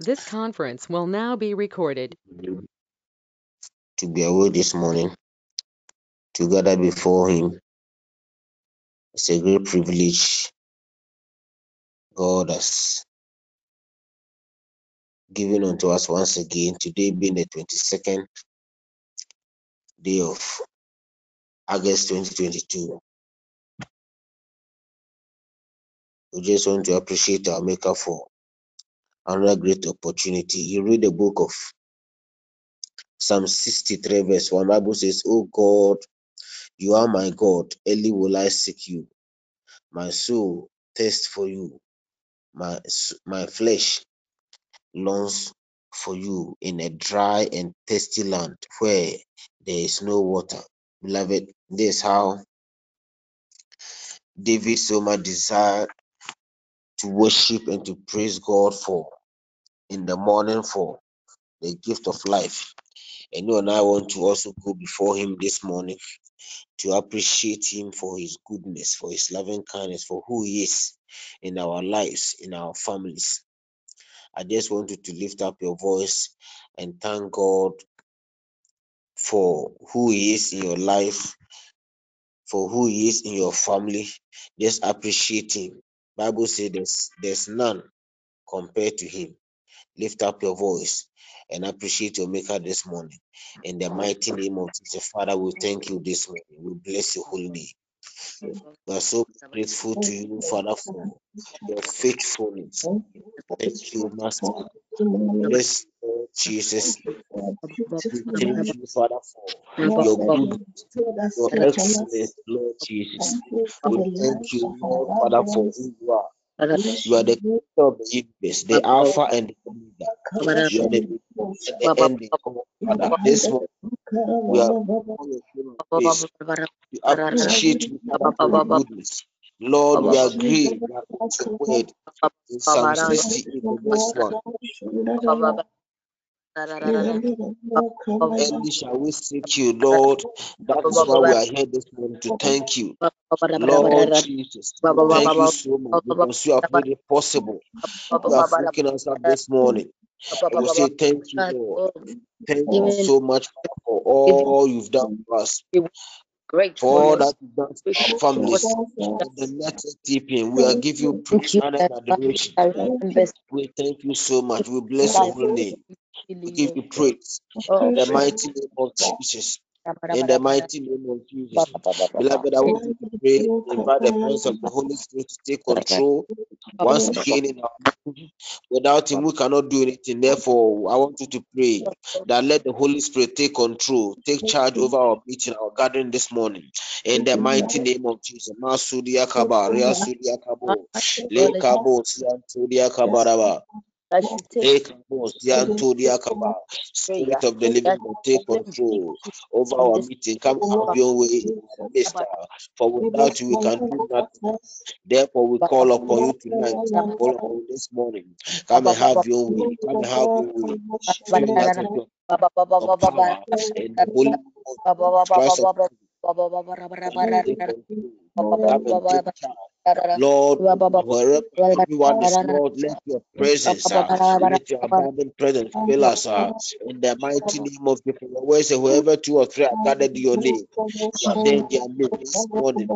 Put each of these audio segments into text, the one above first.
This conference will now be recorded. To be awake this morning, to gather before Him, it's a great privilege God has given unto us once again. Today being the 22nd day of August 2022. We just want to appreciate our Maker for another great opportunity. You read the book of Psalm 63, verse 1. Bible says, Oh God, you are my God. Early will I seek you. My soul thirsts for you. My, my flesh longs for you in a dry and thirsty land where there is no water. Beloved, this is how David so much desired to worship and to praise God for in the morning for the gift of life. And you and I want to also go before Him this morning to appreciate Him for His goodness, for His loving kindness, for who He is in our lives, in our families. I just want you to lift up your voice and thank God for who He is in your life, for who He is in your family. Just appreciate Him. Bible says there's, there's none compared to Him. Lift up your voice and appreciate your Maker this morning. In the mighty name of Jesus, Father, we thank you this morning. We bless your holy name. We are so grateful to you, Father, for your faithfulness. Thank you, Master. Bless you, Jesus. Thank you, Father, for your goodness, your excellence, Lord Jesus. We thank you, Lord, Father, for who you are. You are the creator of the universe, the Alpha and the Omega. You are the the ending. Father, this morning we are on your grace to appreciate you for your goodness. Lord, we agree your word in Psalm 68, verse 1. Early shall we seek you, Lord. That is why we are here this morning to thank you. Lord Jesus, thank you so much because you have made it possible. You have woken us up this morning. And we say thank you, Lord. Thank you so much for all you've done for us. Great For all that you've done for our families, the next TPN, we are giving you praise and adoration. We thank you so much. We bless your holy name. We give you praise. Uh, in the mighty name of Jesus. In the mighty name of Jesus. Beloved, I want you to pray, invite the presence of the Holy Spirit to take control once again in our life. Without Him, we cannot do anything. Therefore, I want you to pray that let the Holy Spirit take control, take charge over our meeting, our gathering this morning. In the mighty name of Jesus. Masudia Kaba, Ria Sudia Kabo, Le Kabo, Sian Sudia Kabaraba. Spirit of the living God, take control. Over our meeting. Come have your way in our midst. For without you, we can do nothing. Therefore, we call upon you tonight. Call upon you this morning. Come and have your way. Come and have your way. Fill us with your, your power in the Holy Christ of Come and take charge. Lord, wherever everyone is, Lord, let your presence, uh, let your abundant presence fill us uh, in the mighty name of the Where say, whoever two or three are gathered in your name, you are there in their midst this morning.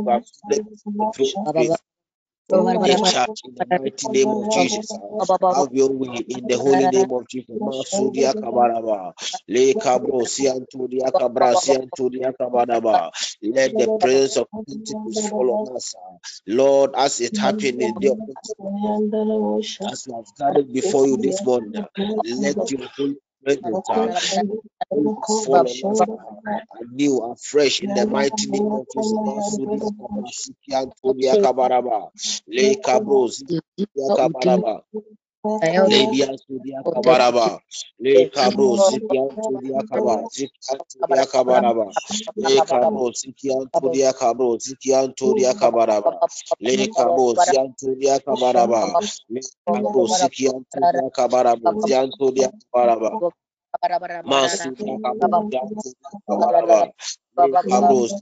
Take oh, charge in the mighty name of Jesus. Have your way in the holy name of Jesus. Masudia Kabaraba. Le Cabro Cabra Kabaraba. Let the presence of Pentecost fall on us. Lord, as it happened in the as we have gathered before you this morning, let your holy presence fall on us anew, afresh in the mighty name of Jesus. Le Cabros, Kabaraba. Lebia Sudia Kabaraba, Le Cabro, Sikian Tudia Kaba, Tudia Kabaraba, Le Cabro, Sikian Tudia Cabro, Sikian Tudia Kabaraba, Le Cabo, Sian Kabaraba, Le Cabro, Sikian Tudia Kabaraba, Sian Tudia Kabaraba. Kabos, Le Kabos,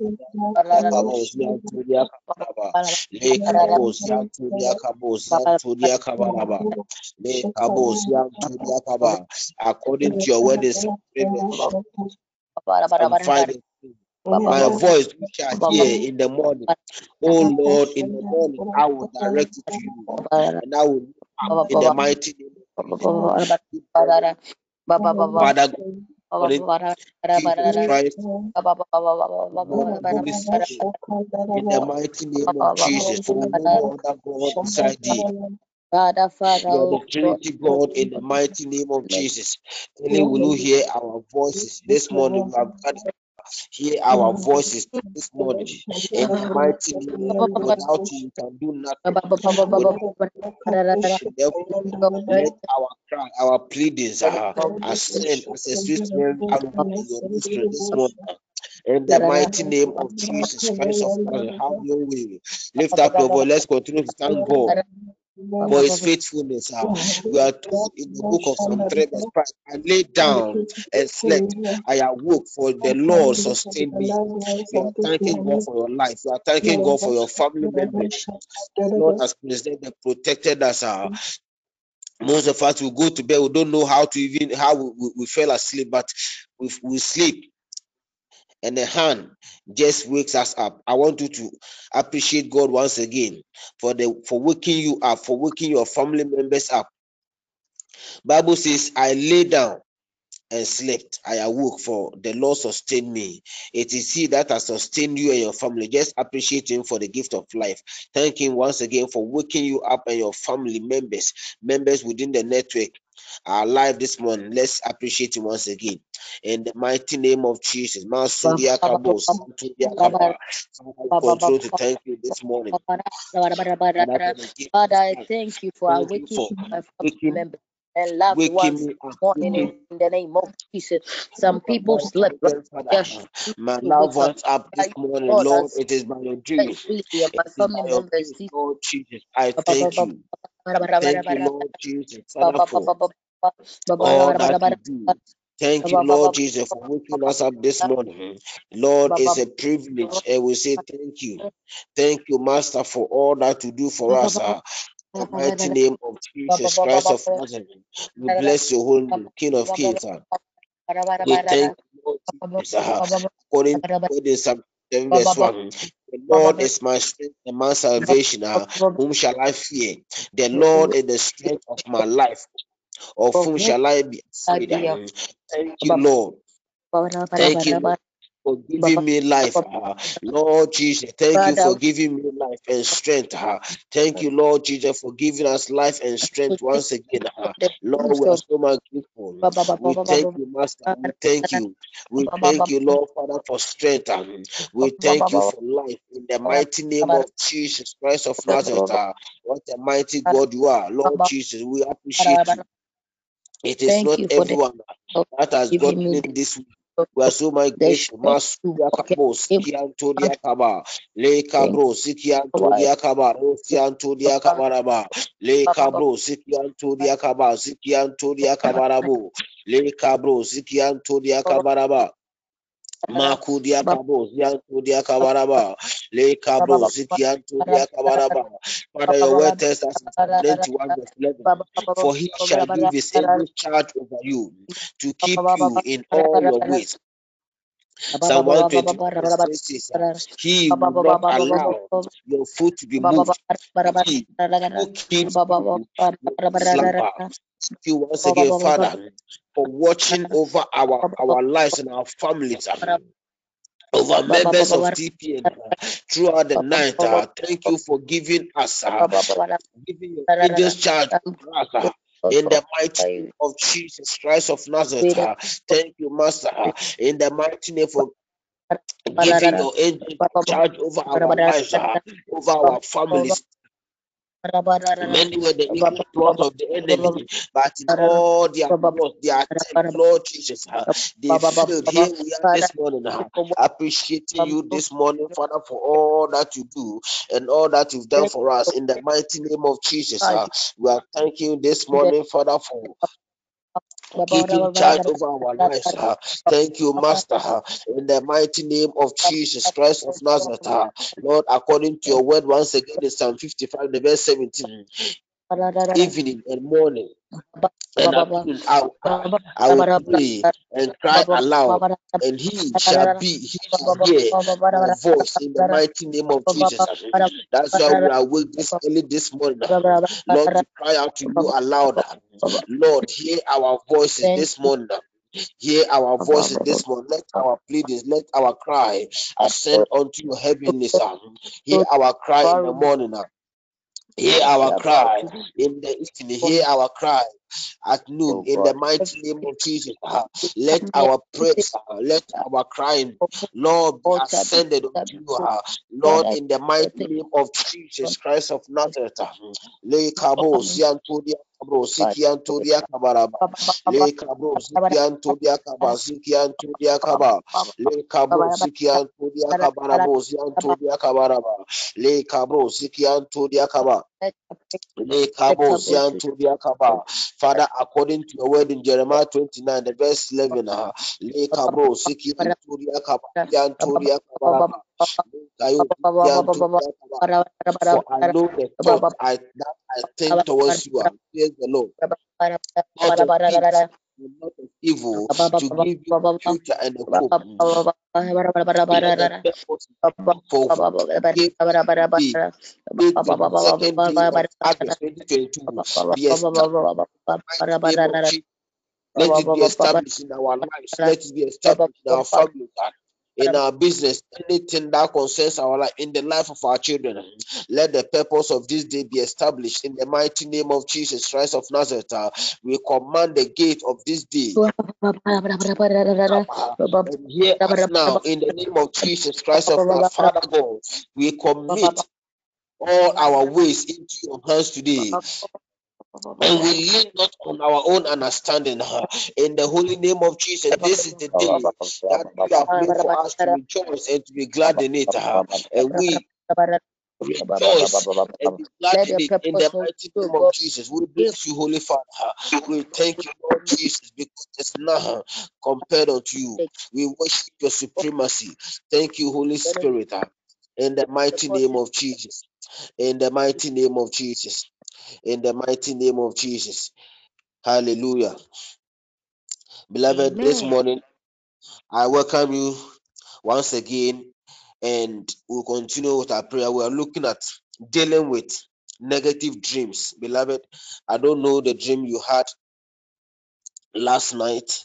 Kabos, Le Kabos, according to your word Psalm 5 my voice shall hear in the morning. Oh Lord, in the morning I will direct it to you, and I will in the mighty name. Father God, according to Jesus Christ, in the mighty name of Jesus, for we know no other God beside thee. Father, Father, You are oh the Trinity God in the mighty name of Jesus. Only will you hear our voices this morning. We have gathered hear our voices this morning in the mighty name of without you, you can do nothing. Let our cry, our pleadings uh, ascend as a sweet aroma in your nostril this morning. In the mighty name of Jesus Christ of Nazareth, have your way. Lift up your voice. Let's continue to thank God for his faithfulness. Uh, we are told in the book of Psalm 3, verse 5, I lay down and slept. I awoke, for the Lord sustained me. You are thanking God for your life. You are thanking God for your family members. Lord has preserved protected us. Uh, most of us will go to bed, we don't know how to even how we, we, we fell asleep, but we, we sleep and the hand just wakes us up. I want you to appreciate God once again for the for waking you up, for waking your family members up. Bible says, I lay down and slept. I awoke, for the Lord sustained me. It is He that has sustained you and your family. Just appreciate Him for the gift of life. Thank Him once again for waking you up and your family members, members within the network. Are life this morning. Let's appreciate him once again. In the mighty name of Jesus. Masudia Kabo, Santudia Kaba. Control to thank you this morning. Father, I thank you for waking my members and loved waking ones morning in the name of Jesus. Some people slept, but children, they are Father, choosing ah, my loved up. ones up this morning, Lord. It is by your I grace. really and It my is family by your members. grace, Lord Jesus. I thank you. Thank you, Lord Jesus, Father, for all that you do. Thank you, Lord Jesus, for waking us up this morning. Lord, it's a privilege, and we say thank you. Thank you, Master, for all that you do for us. Uh, in the mighty name of Jesus Christ of Nazareth, we bless your holy name, King of Kings. Uh, we thank you, Lord Jesus. Uh, according to Psalm 7, verse 1, the Lord is my strength and my salvation. Uh, whom shall I fear? The Lord is the strength of my life. Of whom shall I be afraid? Thank you, Lord. Thank you, Lord, for giving me life. uh, Lord Jesus, thank you for giving me life and strength. uh, Thank you, Lord Jesus, for giving us life and strength once again. uh, Lord, we are so much grateful. We thank you, Master. We thank you. We thank you, Lord Father, for strength. um, We thank you for life in the mighty name of Jesus Christ of Nazareth. uh, What a mighty God you are, Lord Jesus. We appreciate you. It is Thank not you for the everyone that has gotten this week. Strength to Masuya kabo, siki antodia kaba, le kabro, siki you. antodia kaba, rosi antodia kabaraba, le kabro, siki antodia kaba, siki antodia kabarabo, le kabro, siki antodia kabaraba. Makudia Kabo, Yankudia Kabaraba, Le Kabo, Zikiantudia Kabaraba. Father, your word tells us in Psalm 91, verse 11, for he shall give his angels charge over you to keep you in all your ways. Psalm 121, verse 6 says, He will not allow your foot to be moved. He who will not slumber. Thank you once again, Father, for watching over our, our lives and our families. over members of TPN uh, throughout the night. Uh, thank you for giving us, uh, giving your angels charge over. In the mighty name of Jesus Christ of Nazareth, uh, thank you, Master. uh, in the mighty name of giving your angels charge over our lives, uh, over our families, Many were the evil plot of the enemy, but in all their plot, their attempt, Lord Jesus, uh, they failed. Here we are this morning, uh, appreciating you this morning, Father, for all that you do and all that you've done for us. In the mighty name of Jesus, uh, we are thanking you this morning, Father, for keeping charge over our lives. Thank you, Master. In the mighty name of Jesus Christ of Nazareth, Lord, according to your word, once again in Psalm 55, the verse 17, evening and morning. And I, I, I will pray and cry aloud, and he shall be, he shall hear my voice in the mighty name of Jesus. That's why we are awake this early this morning, Lord, to cry out to you aloud. Lord, hear our voices this morning. Hear our voices this morning. Let our pleadings, let our cry ascend unto your heavenly Son. Hear our cry in the morning. Hear our cry in the evening. Hear our cry at noon in the mighty name of Jesus. Uh, let our praise, uh, let our crying, Lord, be ascended unto you. Uh, Lord, in the mighty name of Jesus Christ of Nazareth. Le kabo siantudia kabro sikiantudia kabaraba. Le kabro sikiantudia kaba sikiantudia kaba. Le kabro sikiantudia kabarabo siantudia kabaraba. Le kabro sikiantudia kaba. Father, according to your word in Jeremiah 29, the verse 11, uh, I know the thought I, that I think towards you, says the Lord. Thought of peace and not of evil, to give you a future and a hope. Let for gave the day of August 2022 be established name of Jesus. Let it be established in our lives. Let it be established in our family, in our business, anything that concerns our life, in the life of our children. Let the purpose of this day be established in the mighty name of Jesus Christ of Nazareth. Uh, we command the gate of this day. And hear us now in the name of Jesus Christ of our Father God, we commit all our ways into your hands today and we lean not on our own understanding. In the holy name of Jesus, this is the day that you have made for us to rejoice and to be glad in it. And we rejoice and be glad in it in the mighty name of Jesus. We bless you, Holy Father. We thank you, Lord Jesus, because there's nothing compared unto you. We worship your supremacy. Thank you, Holy Spirit, in the mighty name of Jesus. In the mighty name of Jesus in the mighty name of Jesus. Hallelujah. Beloved, Amen. this morning I welcome you once again and we'll continue with our prayer. We are looking at dealing with negative dreams. Beloved, I don't know the dream you had last night.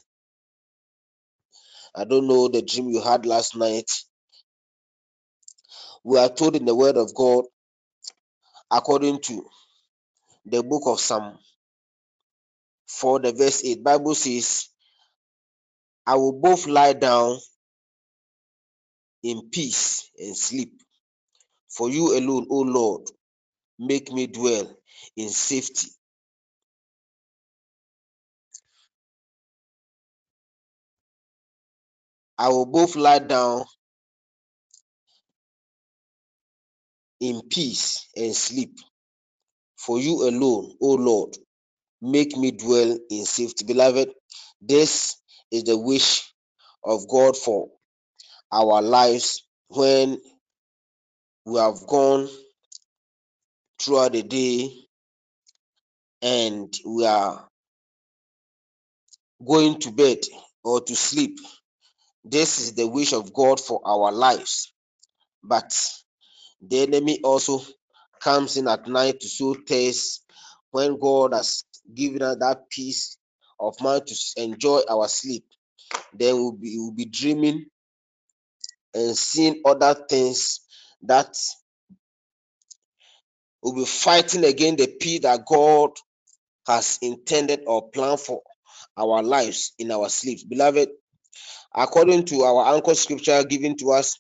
I don't know the dream you had last night. We are told in the word of God, according to the book of Psalm 4, the verse 8, Bible says, I will both lie down in peace and sleep. For you alone, O Lord, make me dwell in safety. I will both lie down in peace and sleep. For you alone, O Lord, make me dwell in safety. Beloved, this is the wish of God for our lives when we have gone throughout the day and we are going to bed or to sleep. This is the wish of God for our lives. But the enemy also comes in at night to sow tears when God has given us that peace of mind to enjoy our sleep. Then we'll be, we'll be dreaming and seeing other things that will be fighting against the peace that God has intended or planned for our lives in our sleep. Beloved, according to our anchor scripture given to us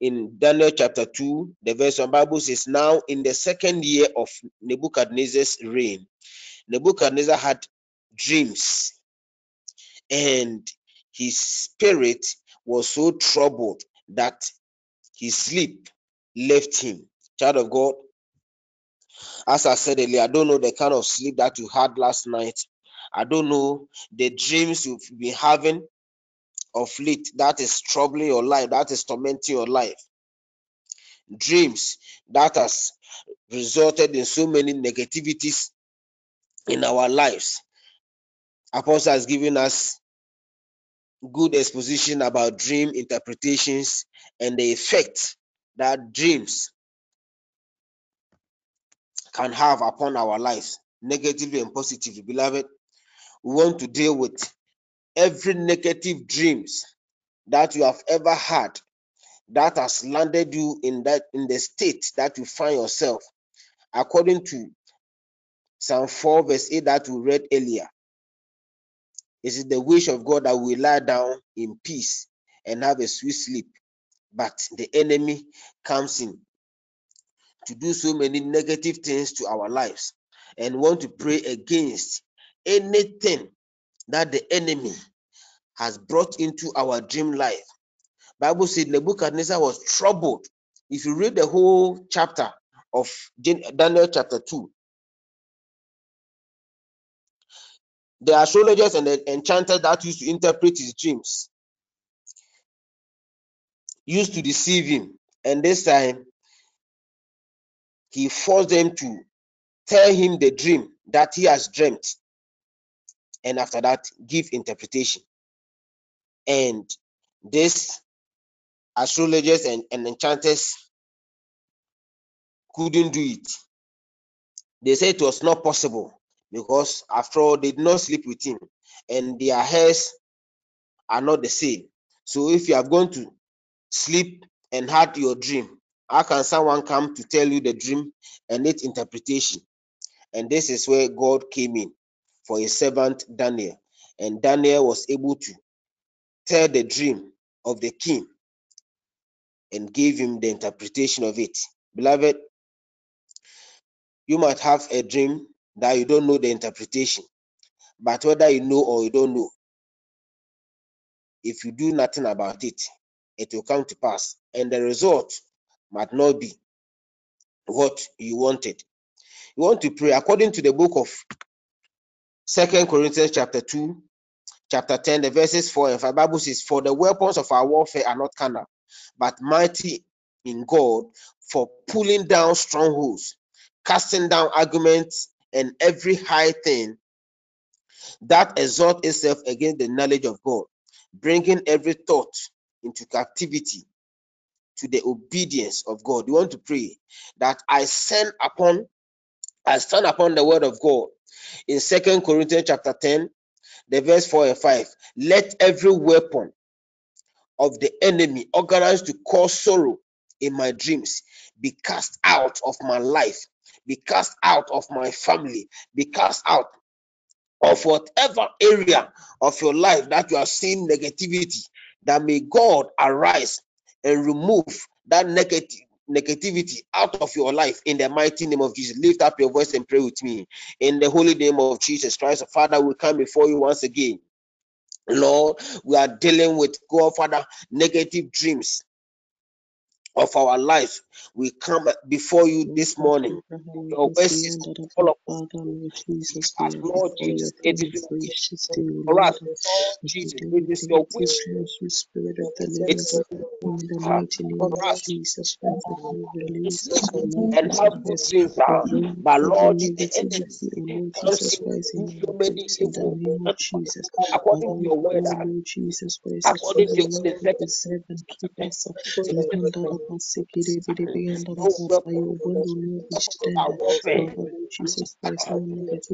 in Daniel chapter 2, the verse on Bible says, Now in the second year of Nebuchadnezzar's reign, Nebuchadnezzar had dreams, and his spirit was so troubled that his sleep left him. Child of God, as I said earlier, I don't know the kind of sleep that you had last night. I don't know the dreams you've been having of late that is troubling your life, that is tormenting your life. Dreams that has resulted in so many negativities in our lives. Apostle has given us good exposition about dream interpretations and the effect that dreams can have upon our lives, negatively and positively. Beloved, we want to deal with every negative dreams that you have ever had that has landed you in that in the state that you find yourself according to psalm 4 verse 8 that we read earlier it is the wish of god that we lie down in peace and have a sweet sleep. But the enemy comes in to do so many negative things to our lives and want to pray against anything that the enemy has brought into our dream life. Bible said Nebuchadnezzar was troubled. If you read the whole chapter of Daniel chapter 2, the astrologers and the enchanters that used to interpret his dreams used to deceive him. And this time, he forced them to tell him the dream that he has dreamt. And after that, give interpretation. And this astrologers and, and enchanters couldn't do it. They said it was not possible because after all, they did not sleep with him and their hairs are not the same. So if you are going to sleep and had your dream, how can someone come to tell you the dream and its interpretation? And this is where God came in for his servant Daniel. And Daniel was able to tell the dream of the king and gave him the interpretation of it. Beloved, you might have a dream that you don't know the interpretation, but whether you know or you don't know, if you do nothing about it, it will come to pass, and the result might not be what you wanted. You want to pray according to the book of Second Corinthians chapter 2, chapter 10, the verses 4 and 5. Bible says, For the weapons of our warfare are not carnal, but mighty in God for pulling down strongholds, casting down arguments and every high thing that exalt itself against the knowledge of God, bringing every thought into captivity to the obedience of God. You want to pray that I send upon, I stand upon the word of God in Second Corinthians chapter 10, the verse 4 and 5. Let every weapon of the enemy organized to cause sorrow in my dreams be cast out of my life, be cast out of my family, be cast out of whatever area of your life that you are seeing negativity, that may God arise and remove that negative negativity out of your life in the mighty name of Jesus. Lift up your voice and pray with me in the holy name of Jesus Christ. Father, we come before you once again. Lord, we are dealing with God, Father, negative dreams of our life. We come before you this morning. Your word says, all of us, as Lord Jesus, it throne for us, we Jesus, it with is your wish dreams, spirit of the it living is God, your in the will mighty name for of us Jesus Christ, that to release sleep Lord and have good Christ, dreams. we ah. bring But Lord, the enemy negativity, O Lord comes Jesus in to Christ, do in so many the evil Jesus. according to your word, Jesus Christ, according to O your word in will second preserve keep us. The verse 20. No your word, O Lord, we of stand. our warfare Father, Lord Jesus Christ, uh,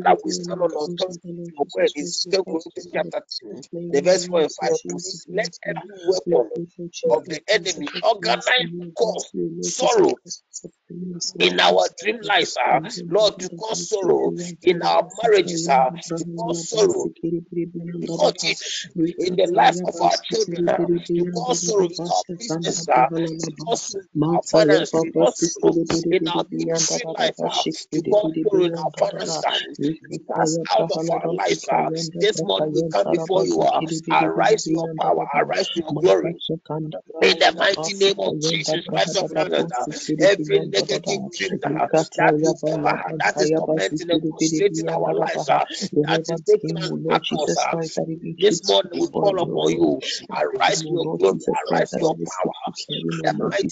that negativity, we any stand on account, authority Father, Lord word Jesus is Christ, we second cast Corinthians aside. chapter 10, Declare the in the verse 4 and mighty 5. Jesus' Let every We weapon pray for of Jesus the Christ, enemy that organized against to me, cause against you, Lord Jesus sorrow Christ, of the in our Jesus dream Christ. lives, uh, And then Lord, to cause sorrow in our marriages, uh, to cause sorrow kiri biri beyond the Lord. Jesus, in the lives of our children, uh, to cause sorrow in our bus, the business, uh, Bahala to cause our souls, in our ministry life, uh, to God our understanding. Lift us out of our lives. uh, This morning we come before you. Arise your power, arise your glory. In the mighty name of Jesus Christ of Nazareth, uh, every negative dream that has- uh, that is ever had, uh, that is tormenting and frustrating our lives, that is taking us back, uh, this morning we call upon you. Arise your glory, arise your power. In the mighty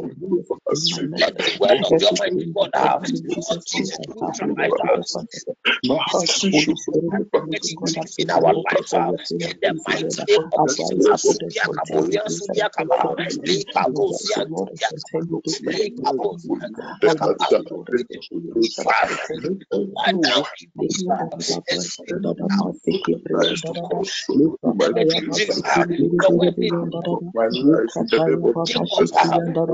blessing from in our life the of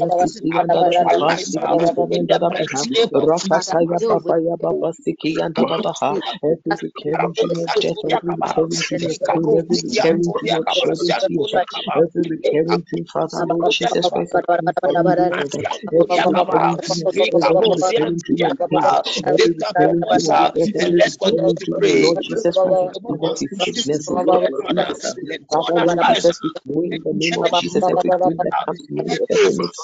Let's to the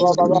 Bapak-bapak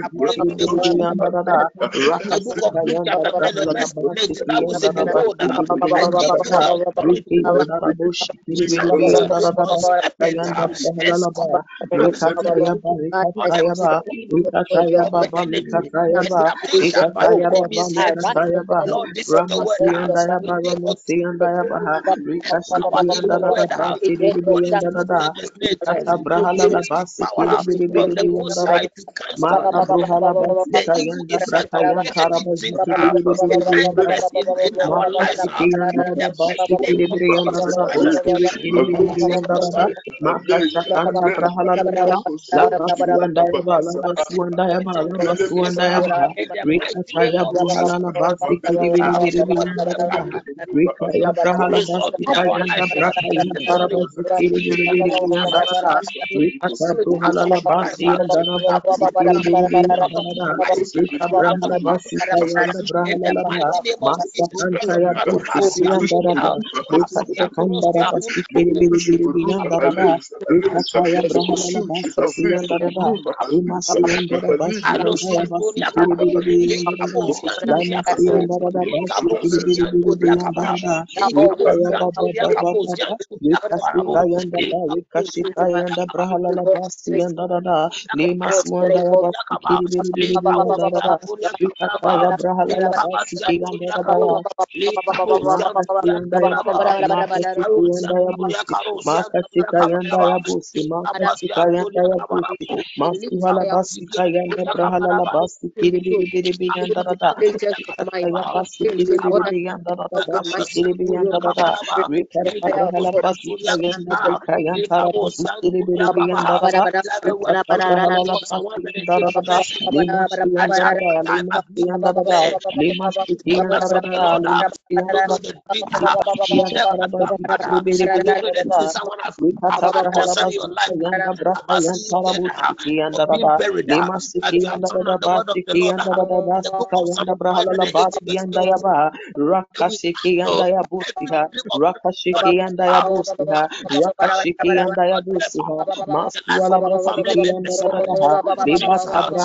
yanda da yanda rimasi ya ba yanda da da zikiri ribri yanda da da rakasika yanda bruhala la basiki yanda da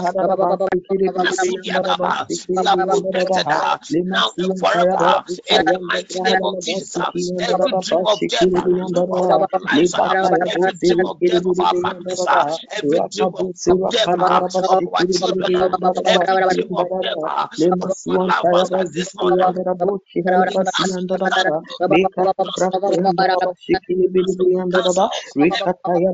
rikata ya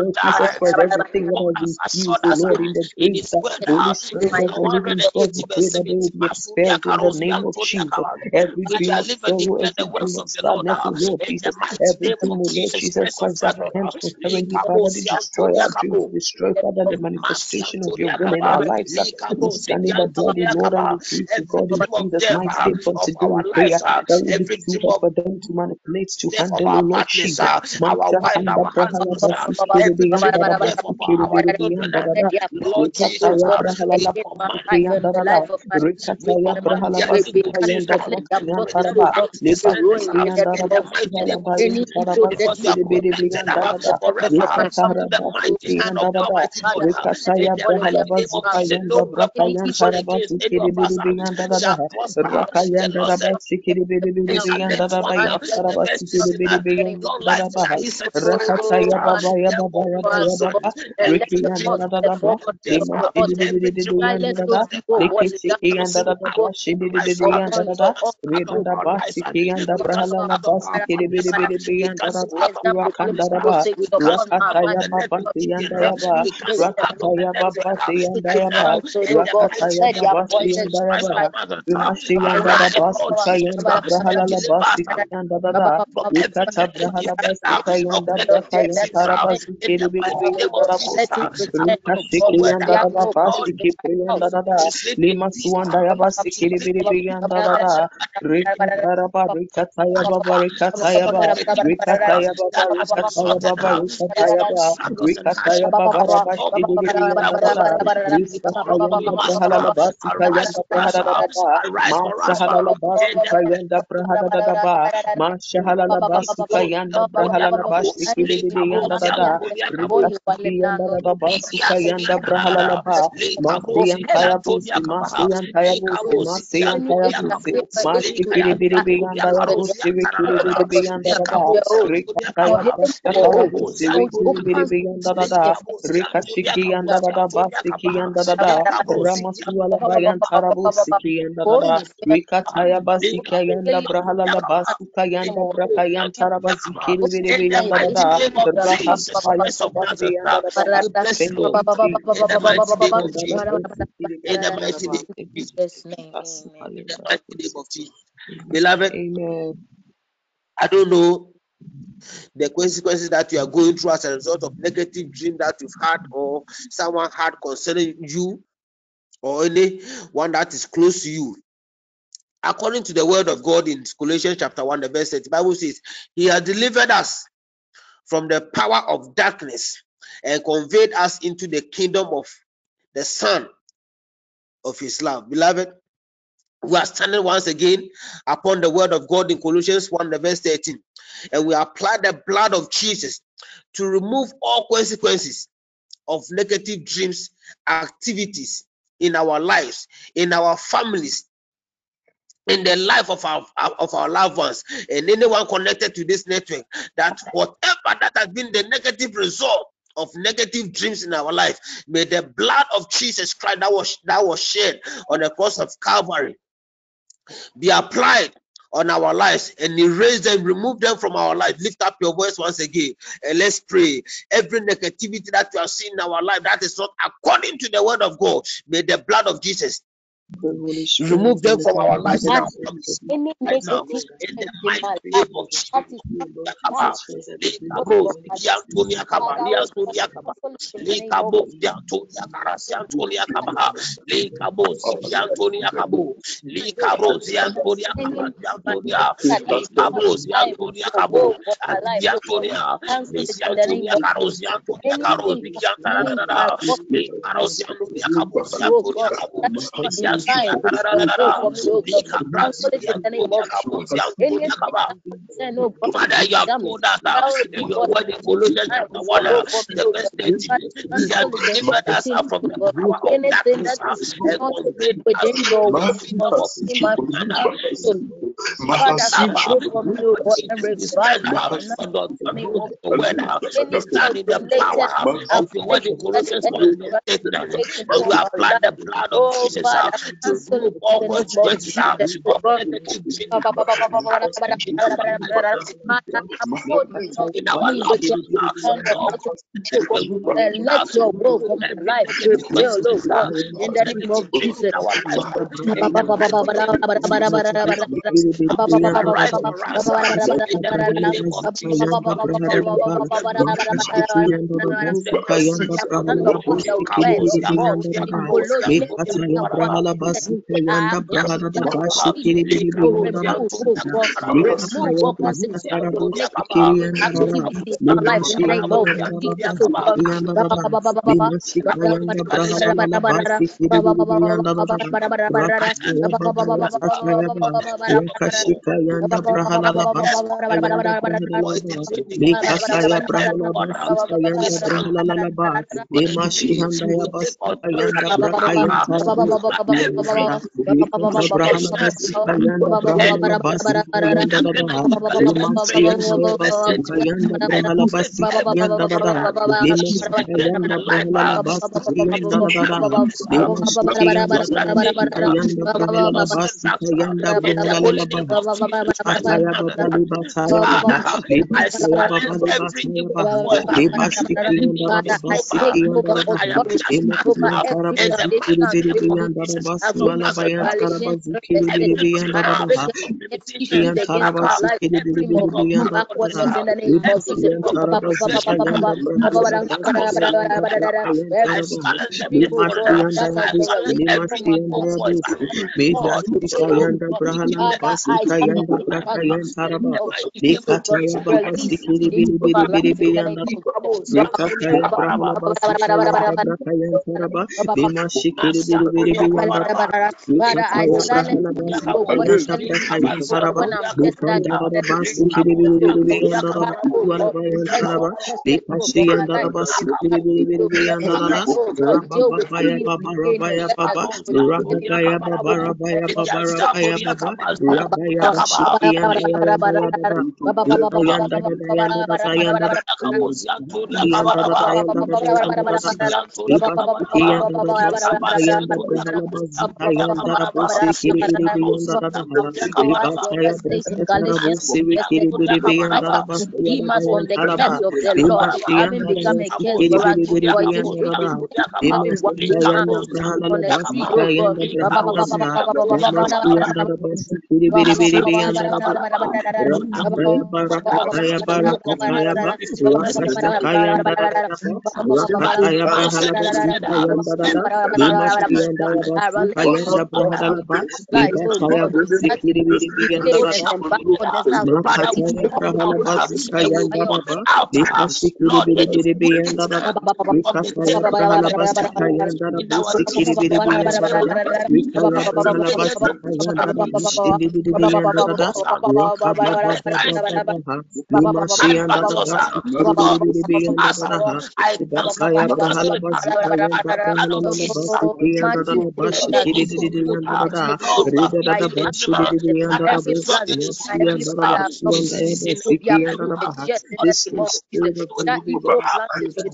everything that has been fused, O Lord, in the grace, Holy Spirit of the living God, we pray that they will be expelled in the name of Jesus. Every dream of sorrow, every dream of sadness, O Lord Jesus, every dream, O Lord Jesus Christ, that comes concurrently, Father, to destroy our dreams, destroy, Father, the manifestation of your will in our lives. We stand in the blood, O Lord, and plead to God in Jesus' mighty name from today we pray that will be too for them to manipulate, to handle, Lord Jesus. Masha kanda brahala basi kiri biyanda da basi kiri biri biyanda da da. Rikata ya brahala la basi kiyanda da da. Rikata ya brahala basi kiyanda brasi yanda da ba. Libasi kiyanda da basi hala ba yanda da basi kiri biri biyanda da da. Rikata ra basi kiyanda da da. Rikata ya brahala basi kiyanda braka yanda da basi kiri biri biyanda da da. Raka yanda da basi kiri biri biri biyanda da ba yanda da basi kiri biri biyanda da da ba. Rakata ya baba ya baba Lima shidi di ba. Ba. Ba. Ba. Ba. Ba. Ba. Da ba. Ba. Da ya da ba. Ba. Ba. Ma ba. Ma ba. Ya da kara busi, Rikashiki basiki. Ramasuala bayan. Rikataya basika basuka. Rahapaya. In the mighty name of Jesus. Beloved, Amen. I don't know the consequences that you are going through as a result of negative dream that you've had or someone had concerning you or any one that is close to you. According to the word of God in Colossians chapter 1, the verse 30, the Bible says, He has delivered us from the power of darkness and conveyed us into the kingdom of the Son of His love. Beloved, we are standing once again upon the word of God in Colossians 1, verse 13, and we apply the blood of Jesus to remove all consequences of negative dreams, activities in our lives, in our families, in the life of our of our loved ones, and anyone connected to this network. That whatever that has been the negative result of negative dreams in our life, may the blood of Jesus Christ that was that was shed on the cross of Calvary be applied on our lives and erase them, remove them from our life. Lift up your voice once again and let's pray. Every negativity that you are seeing in our life that is not according to the word of God, may the blood of Jesus The Holy Spirit remove them from our lives and That our families. any Right now, in the mighty name of Jesus. that is Lord Yakaba, not Jesus Christ, I Lika decree of that Bros, God. every Yantonia Kaba, Father, God, Liantonia Kaba, cancel it in the name Lika of Bos, Yantonia Karas, Yantonia Kaba, Lika Bos, Yantonia Kabu, Lika Bros, Yantonia any Karas, my Yantonia, that is Lika not Bros, in line with Yantonia your Kabu, will for my life, God. Yantonia, Cancel it Miss in the name Yantonia of Karos, Yantonia Karos, anything that has Oh oh oh Father, you have told us uh, in oh your word in Colossians chapter 1, your uh, will for me, the oh verse God. 13. Father, He has cancel it and delivered us uh, from oh the power of darkness that uh, is and conveyed us within the kingdom of concerning my Son. cancel Father, come Abba, for me, oh God, and revive stand me uh, tonight on the in of authority of your word. Jesus. uh, Any We stand in the calculated power uh, of your word in Colossians 1 enemy verse has 13, uh, taken and we apply the blood of Oh, Jesus let your will my every life in the name of Jesus. our lives uh, in the mighty name of Jesus. House arise for in the name of Jesus. Stand upon the word of God in Colossians chapter 1. Ah, to remove, oh God, remove all possibility of negative activity in Brahalala Baba Basi basi Biri Biri Lima Sikiri Biri Biri Biri Yanda Yanda ba ba ndarada in accordance with your word in Matthew chapter any evil plans that has resulted in that uh, that uh, you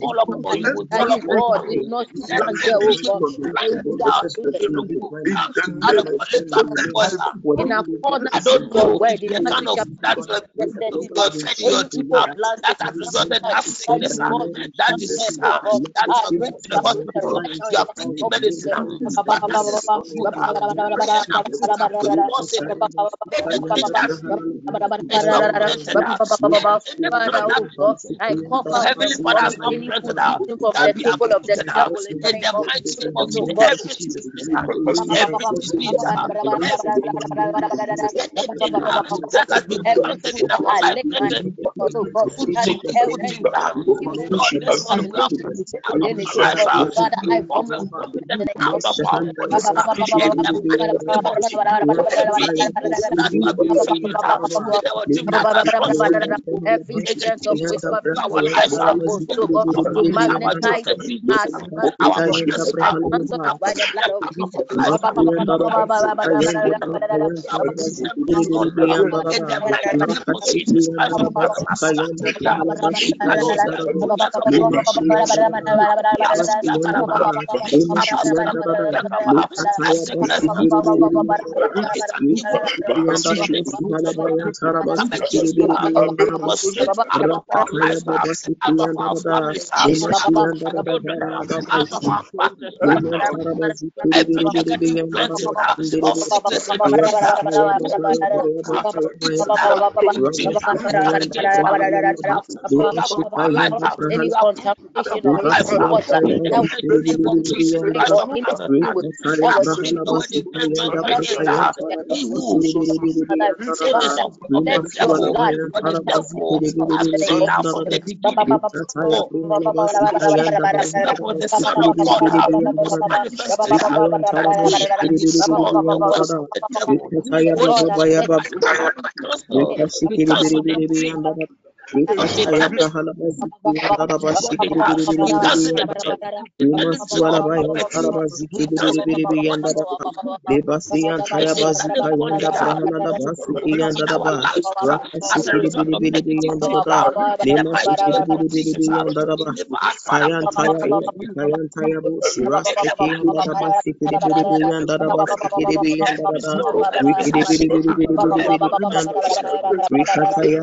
have been to the hospital, you medicine, uh, but this is not good. uh, Prayer and truth, uh, God said, anything that is not planted, uh, anything that I cover Heavenly Father has not any planted out, position from that the be table of the uprooted out. devil in In the name the of mighty Jesus. name of So Jesus, God, every sickness, uh, disease, uh, every anything uh, that has been every planted food in our I life, lay let my the hands on, oh God, good that to is good health things. uh, Lord, this morning we are out of our lives, uh, Father, I come vomit and vomit in them the name out of of Jesus. our bodies. uh, In the mighty name of Jesus, every evil food that we have been feeding, uh, in our dream that has caused any Every agent of negativity witchcraft into our using lives, uh, principles, so God, to magnetize us, uh, our oh I uh, cancel we are it by the blood of Jesus. our lives. uh, We put them this morning. uh, We put them this morning. uh, In the mighty name of Jesus Christ of Nazareth. uh, Ikados, uh, I say that it's an evil positioning to come against you, Rikataya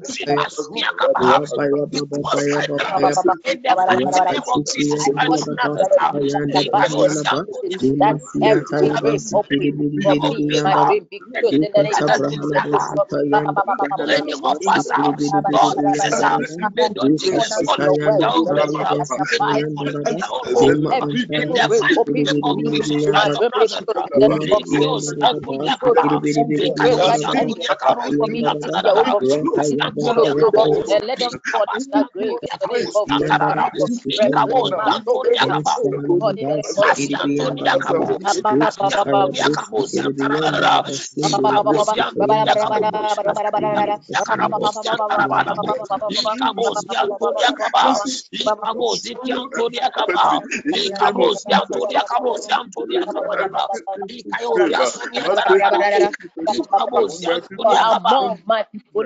Open let them. Above my people,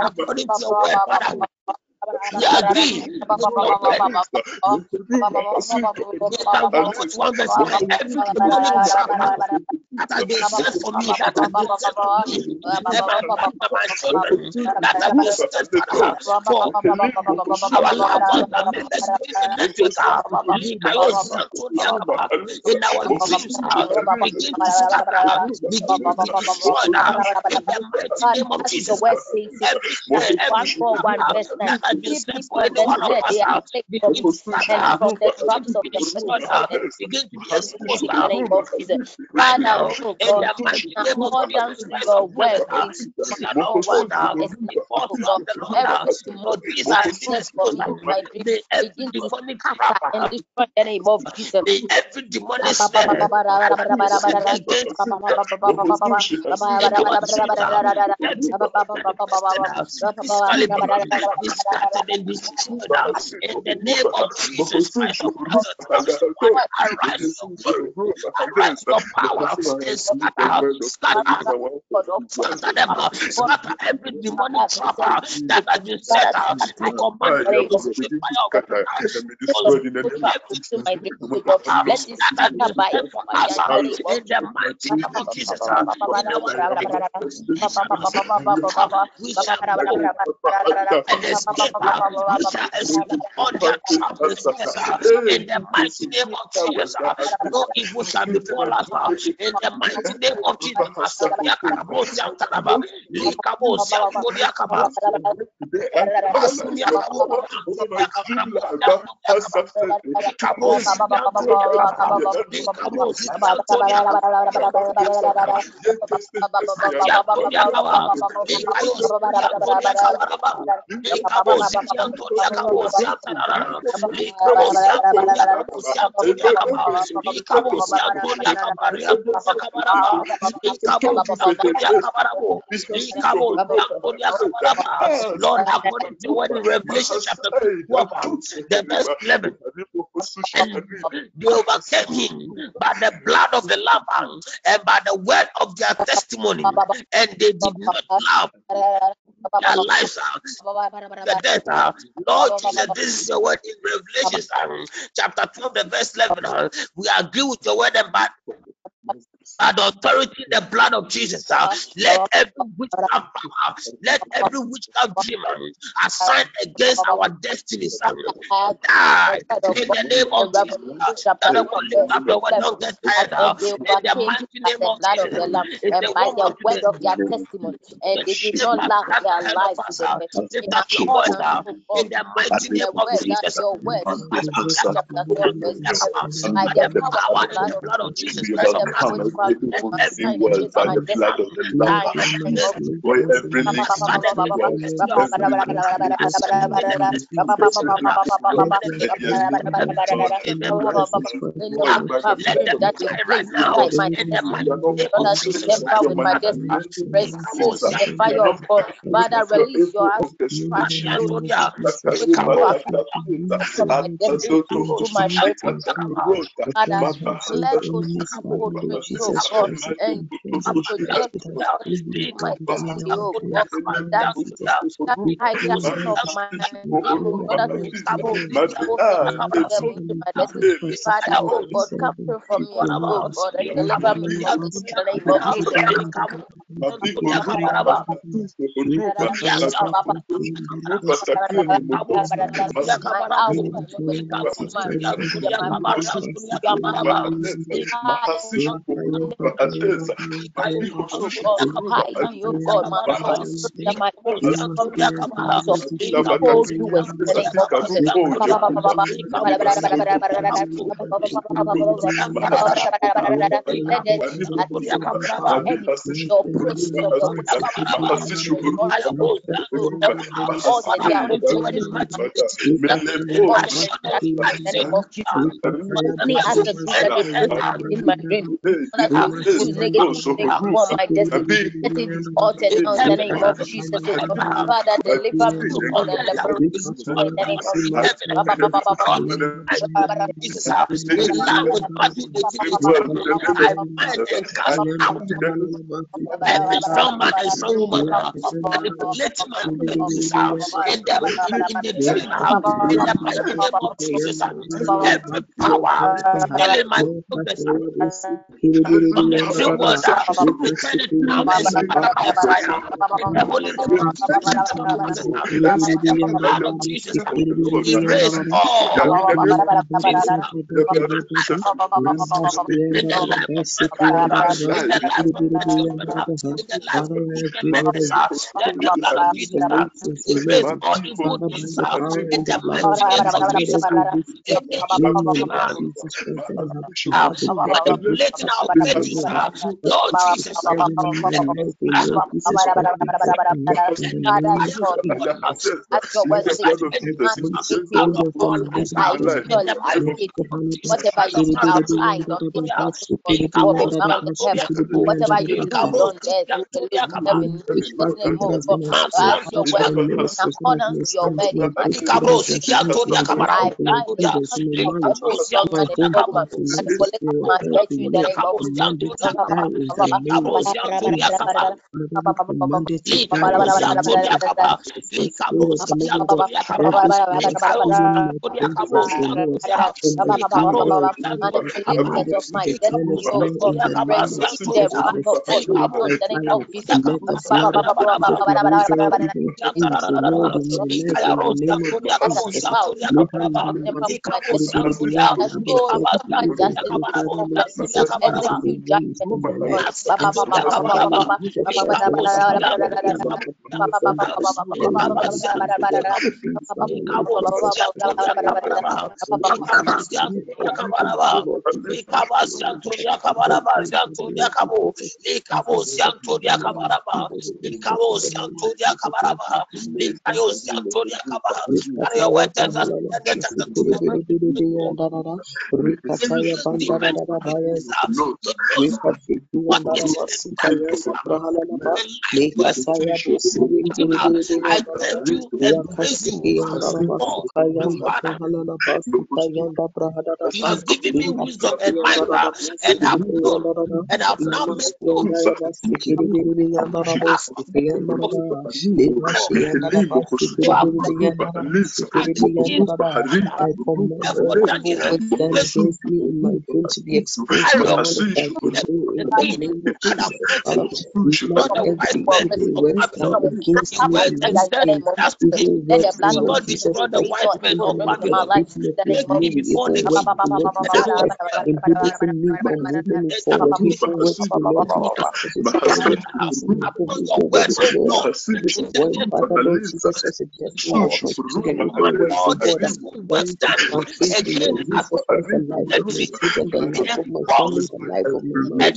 According to your word, you agree. That has been set for me, that has been for me, that my children, that has been set for our loved ones, let it happen. I was in our dreams, begin to scatter, begin to destroy now, in the mighty name of Jesus. Every, every, every, every, every, every, every, every, every, every, every, every, every, scatter, from the of the begin to be exposed in the name of Jesus. In the mighty name of Jesus, your word is not one Lord. Lord Jesus, exposed my dream. Begin to scatter and destroy the name of Jesus. Every demonic snare in the name of Jesus Christ of Nazareth. Arise your arise your power and scatter, scatter, scatter them, scatter every demonic trapper that has been set out. I command you to speak fire of let this scatter by in the mighty name of Jesus. We shall and escape. We shall escape in the mighty name of Jesus. No evil shall befall us in the mighty name of Jesus. Lord, according to what in Revelation chapter 12, the verse 11, and they overcame him by the blood of the Lamb and by the word of their testimony, and they did not love their lives out. The death, Lord Jesus, this is your word in Revelation chapter 12, the verse 11. We agree with your word and by the authority the blood of Jesus. Uh, let every witchcraft power, let every witchcraft demon assigned against our destinies uh, die in the name of Jesus. Uh, that will lift up your word, don't get tired. Uh, in the mighty name of Jesus, uh, and by the uh, word of their testimony, and they did not love their lives to the in the mighty name of Jesus. Your word in chapter 12, verse 7, by the power of the blood of Jesus, let them able to see by the blood of the Lamb. Destroy every that you right now in the mighty name of Jesus with my destiny. Expose the fire of God. Father, release your hands Father, let us God, and project my destiny, oh God, that that hijacking of my in order to them into my destiny. Father, oh God, come through for me, oh God, and deliver me from this the name of Jesus. My any aspect that they put in my dream that to negative for my destiny. Let it be altered in the name of Jesus. Father, deliver me from the leper in the name of Jesus. We land with Matthew 18. I find and cast out every strong man and strong woman manipulating my dreams in the in the dream in the mighty name of Jesus. Every power killing my progress The Yandaraba, Shikiri Yandaraba, Rika Yandaraba, Shiki Yandaraba, Shikiri Yandaraba, Father, I pray that as revelations, O Lord, Father, by the power and the blood of Jesus, let every witchcraft in the name of Jesus Christ that I have committed, let every spirit, O Lord, that is preparing me in life, O Lord, Jesus Christ, be brought to naught in the name of Jesus. The blood of I Jesus, come the Spirit of the living my life, God. the name of Every witchcraft that has been established by ministers who have been established in my every Lord, from the the every witchcraft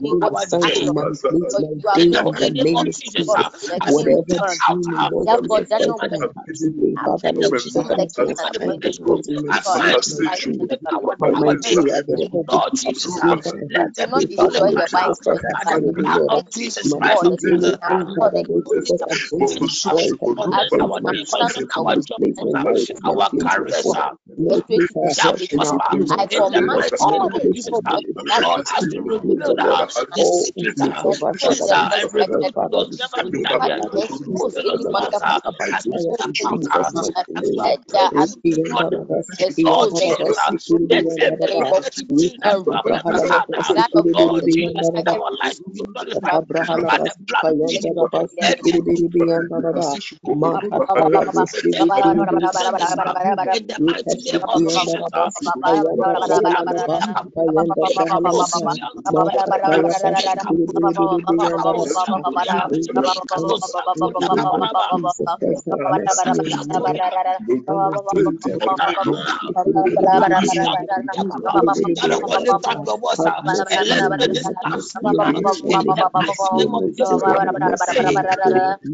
being assigned to manipulate my day in the name of Jesus. O Jesus Christ, I had today, Father, Lord Jesus, that has been assigned, O God, to manipulate my dream, my, my day, uh, whatever the, the dream that I had today, Father, Lord Jesus Christ, assigned, O Lord, to manipulate anything, Father, Lord Jesus, against me, destroy it, and manipulate my finances, manipulate my marriage, manipulate my God, manipulate our our finances, O Lord, manipulate my ministry, manipulate the Lord, all whosoever, Father, Lord Jesus Christ, Father, destroy it by the blood of Jesus Christ, and by fire, by fire, in Jesus' mighty name. Riki yandaraba, siki yandaraba, sikiri yandaraba, Rika Abrahala Sikiri Biribi Yandaraba Abrahala Basika Yandaraba Sikiri Biribi Yandaraba Makataya Busiri Biribi Yandaraba Rika Shiki Yandaraba Sika Yanda Prahalala Basika Yanda Prahalala Makataya Basikiri Biribi Yandaraba in the name of Jesus Christ, have mercy on me, Lord. Father, Jesus, have mercy. Have mercy on me, have mercy on my family, have mercy on my children, have mercy on my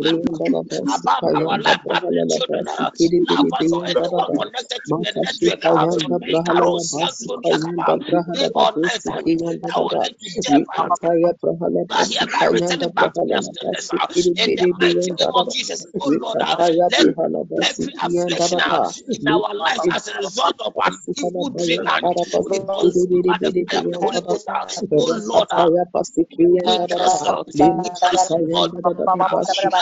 Thank you. the the of of the we we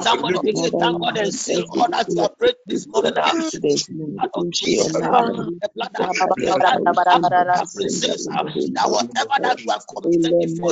Somebody thank God and say, that you this morning.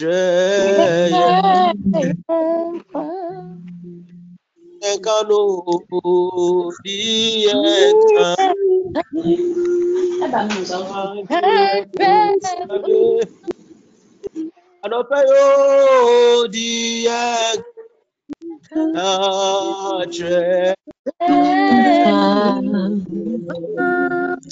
Yeah, ẹ̀ka lórí ẹ̀ka. Àdọ̀fẹ́ yóò di ẹ̀ka jẹ́.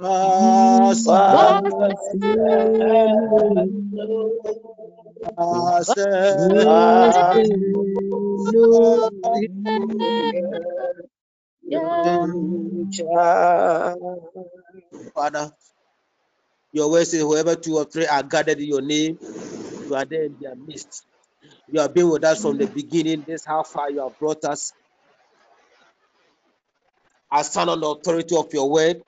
Father, your word says, whoever two or three are gathered in your name, you are there in their midst. You have been with us from the beginning. This how far you have brought us. I stand on the authority of your word.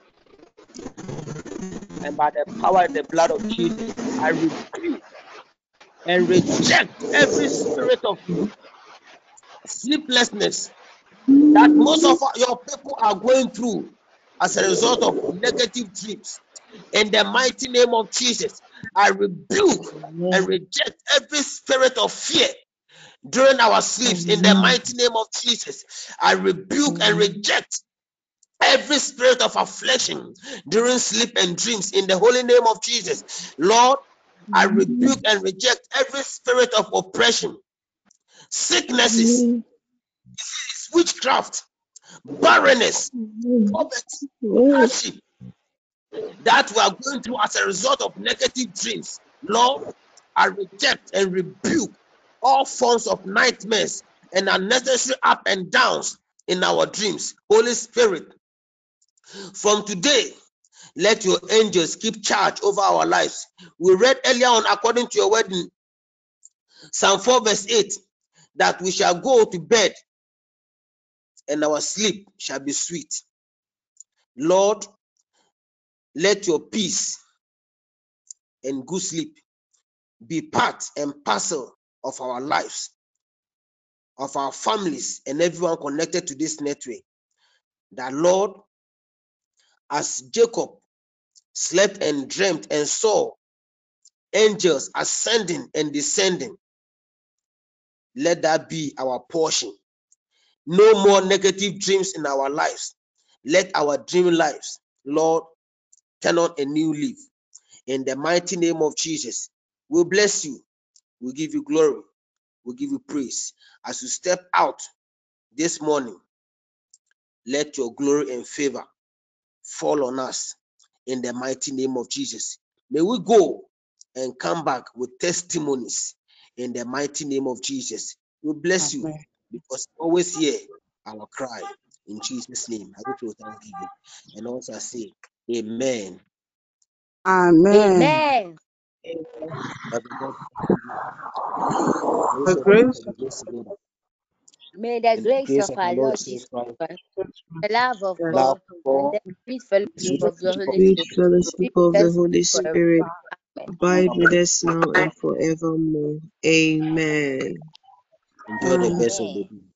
And by the power and the blood of Jesus, I rebuke and reject every spirit of sleeplessness that most of your people are going through as a result of negative dreams. In the mighty name of Jesus, I rebuke and reject every spirit of fear during our sleeps. In the mighty name of Jesus, I rebuke and reject every spirit of affliction during sleep and dreams. In the holy name of Jesus, Lord, I rebuke and reject every spirit of oppression, sicknesses, witchcraft, barrenness, poverty, hardship that we are going through as a result of negative dreams. Lord, I reject and rebuke all forms of nightmares and unnecessary up and downs in our dreams. Holy Spirit, from today, let your angels keep charge over our lives. We read earlier on, according to your word Psalm 4, verse 8, that we shall go to bed and our sleep shall be sweet. Lord, let your peace and good sleep be part and parcel of our lives, of our families, and everyone connected to this network. That Lord, as Jacob slept and dreamt and saw angels ascending and descending, let that be our portion. No more negative dreams in our lives. Let our dream lives, Lord, turn on a new leaf. In the mighty name of Jesus, we bless you. We give you glory. We give you praise. As you step out this morning, let your glory and favor fall on us in the mighty name of Jesus. May we go and come back with testimonies in the mighty name of Jesus. We bless you because always hear our cry in Jesus' name. I will thanksgiving. And also I say, Amen. Amen. Amen. The grace May the grace of our Lord Jesus Christ, the love of God, and the sweet fellowship of the Holy Spirit fellowship be of the Holy. Spirit Amen. abide with us now and forevermore. Amen. enjoy the best of the day.